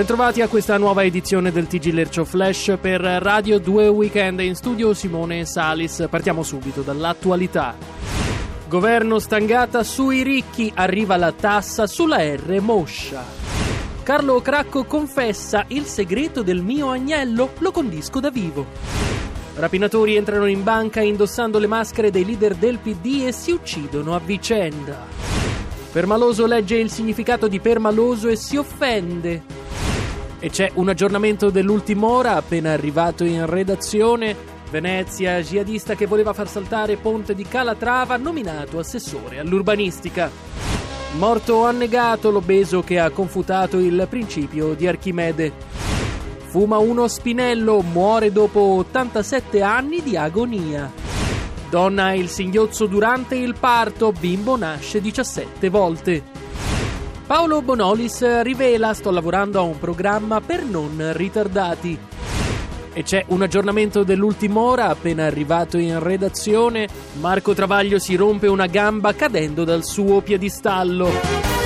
Bentrovati a questa nuova edizione del TG Lercio Flash per Radio 2 Weekend in studio Simone Salis. Partiamo subito dall'attualità. Governo stangata sui ricchi, arriva la tassa sulla R Moscia. Carlo Cracco confessa il segreto del mio agnello, lo condisco da vivo. Rapinatori entrano in banca indossando le maschere dei leader del PD e si uccidono a vicenda. Permaloso legge il significato di permaloso e si offende. E c'è un aggiornamento dell'ultima ora appena arrivato in redazione. Venezia, jihadista che voleva far saltare Ponte di Calatrava, nominato assessore all'urbanistica. Morto annegato l'obeso che ha confutato il principio di Archimede. Fuma uno spinello, muore dopo 87 anni di agonia. Donna il singhiozzo durante il parto, bimbo nasce 17 volte. Paolo Bonolis rivela sto lavorando a un programma per non ritardati. E c'è un aggiornamento dell'ultima ora appena arrivato in redazione. Marco Travaglio si rompe una gamba cadendo dal suo piedistallo.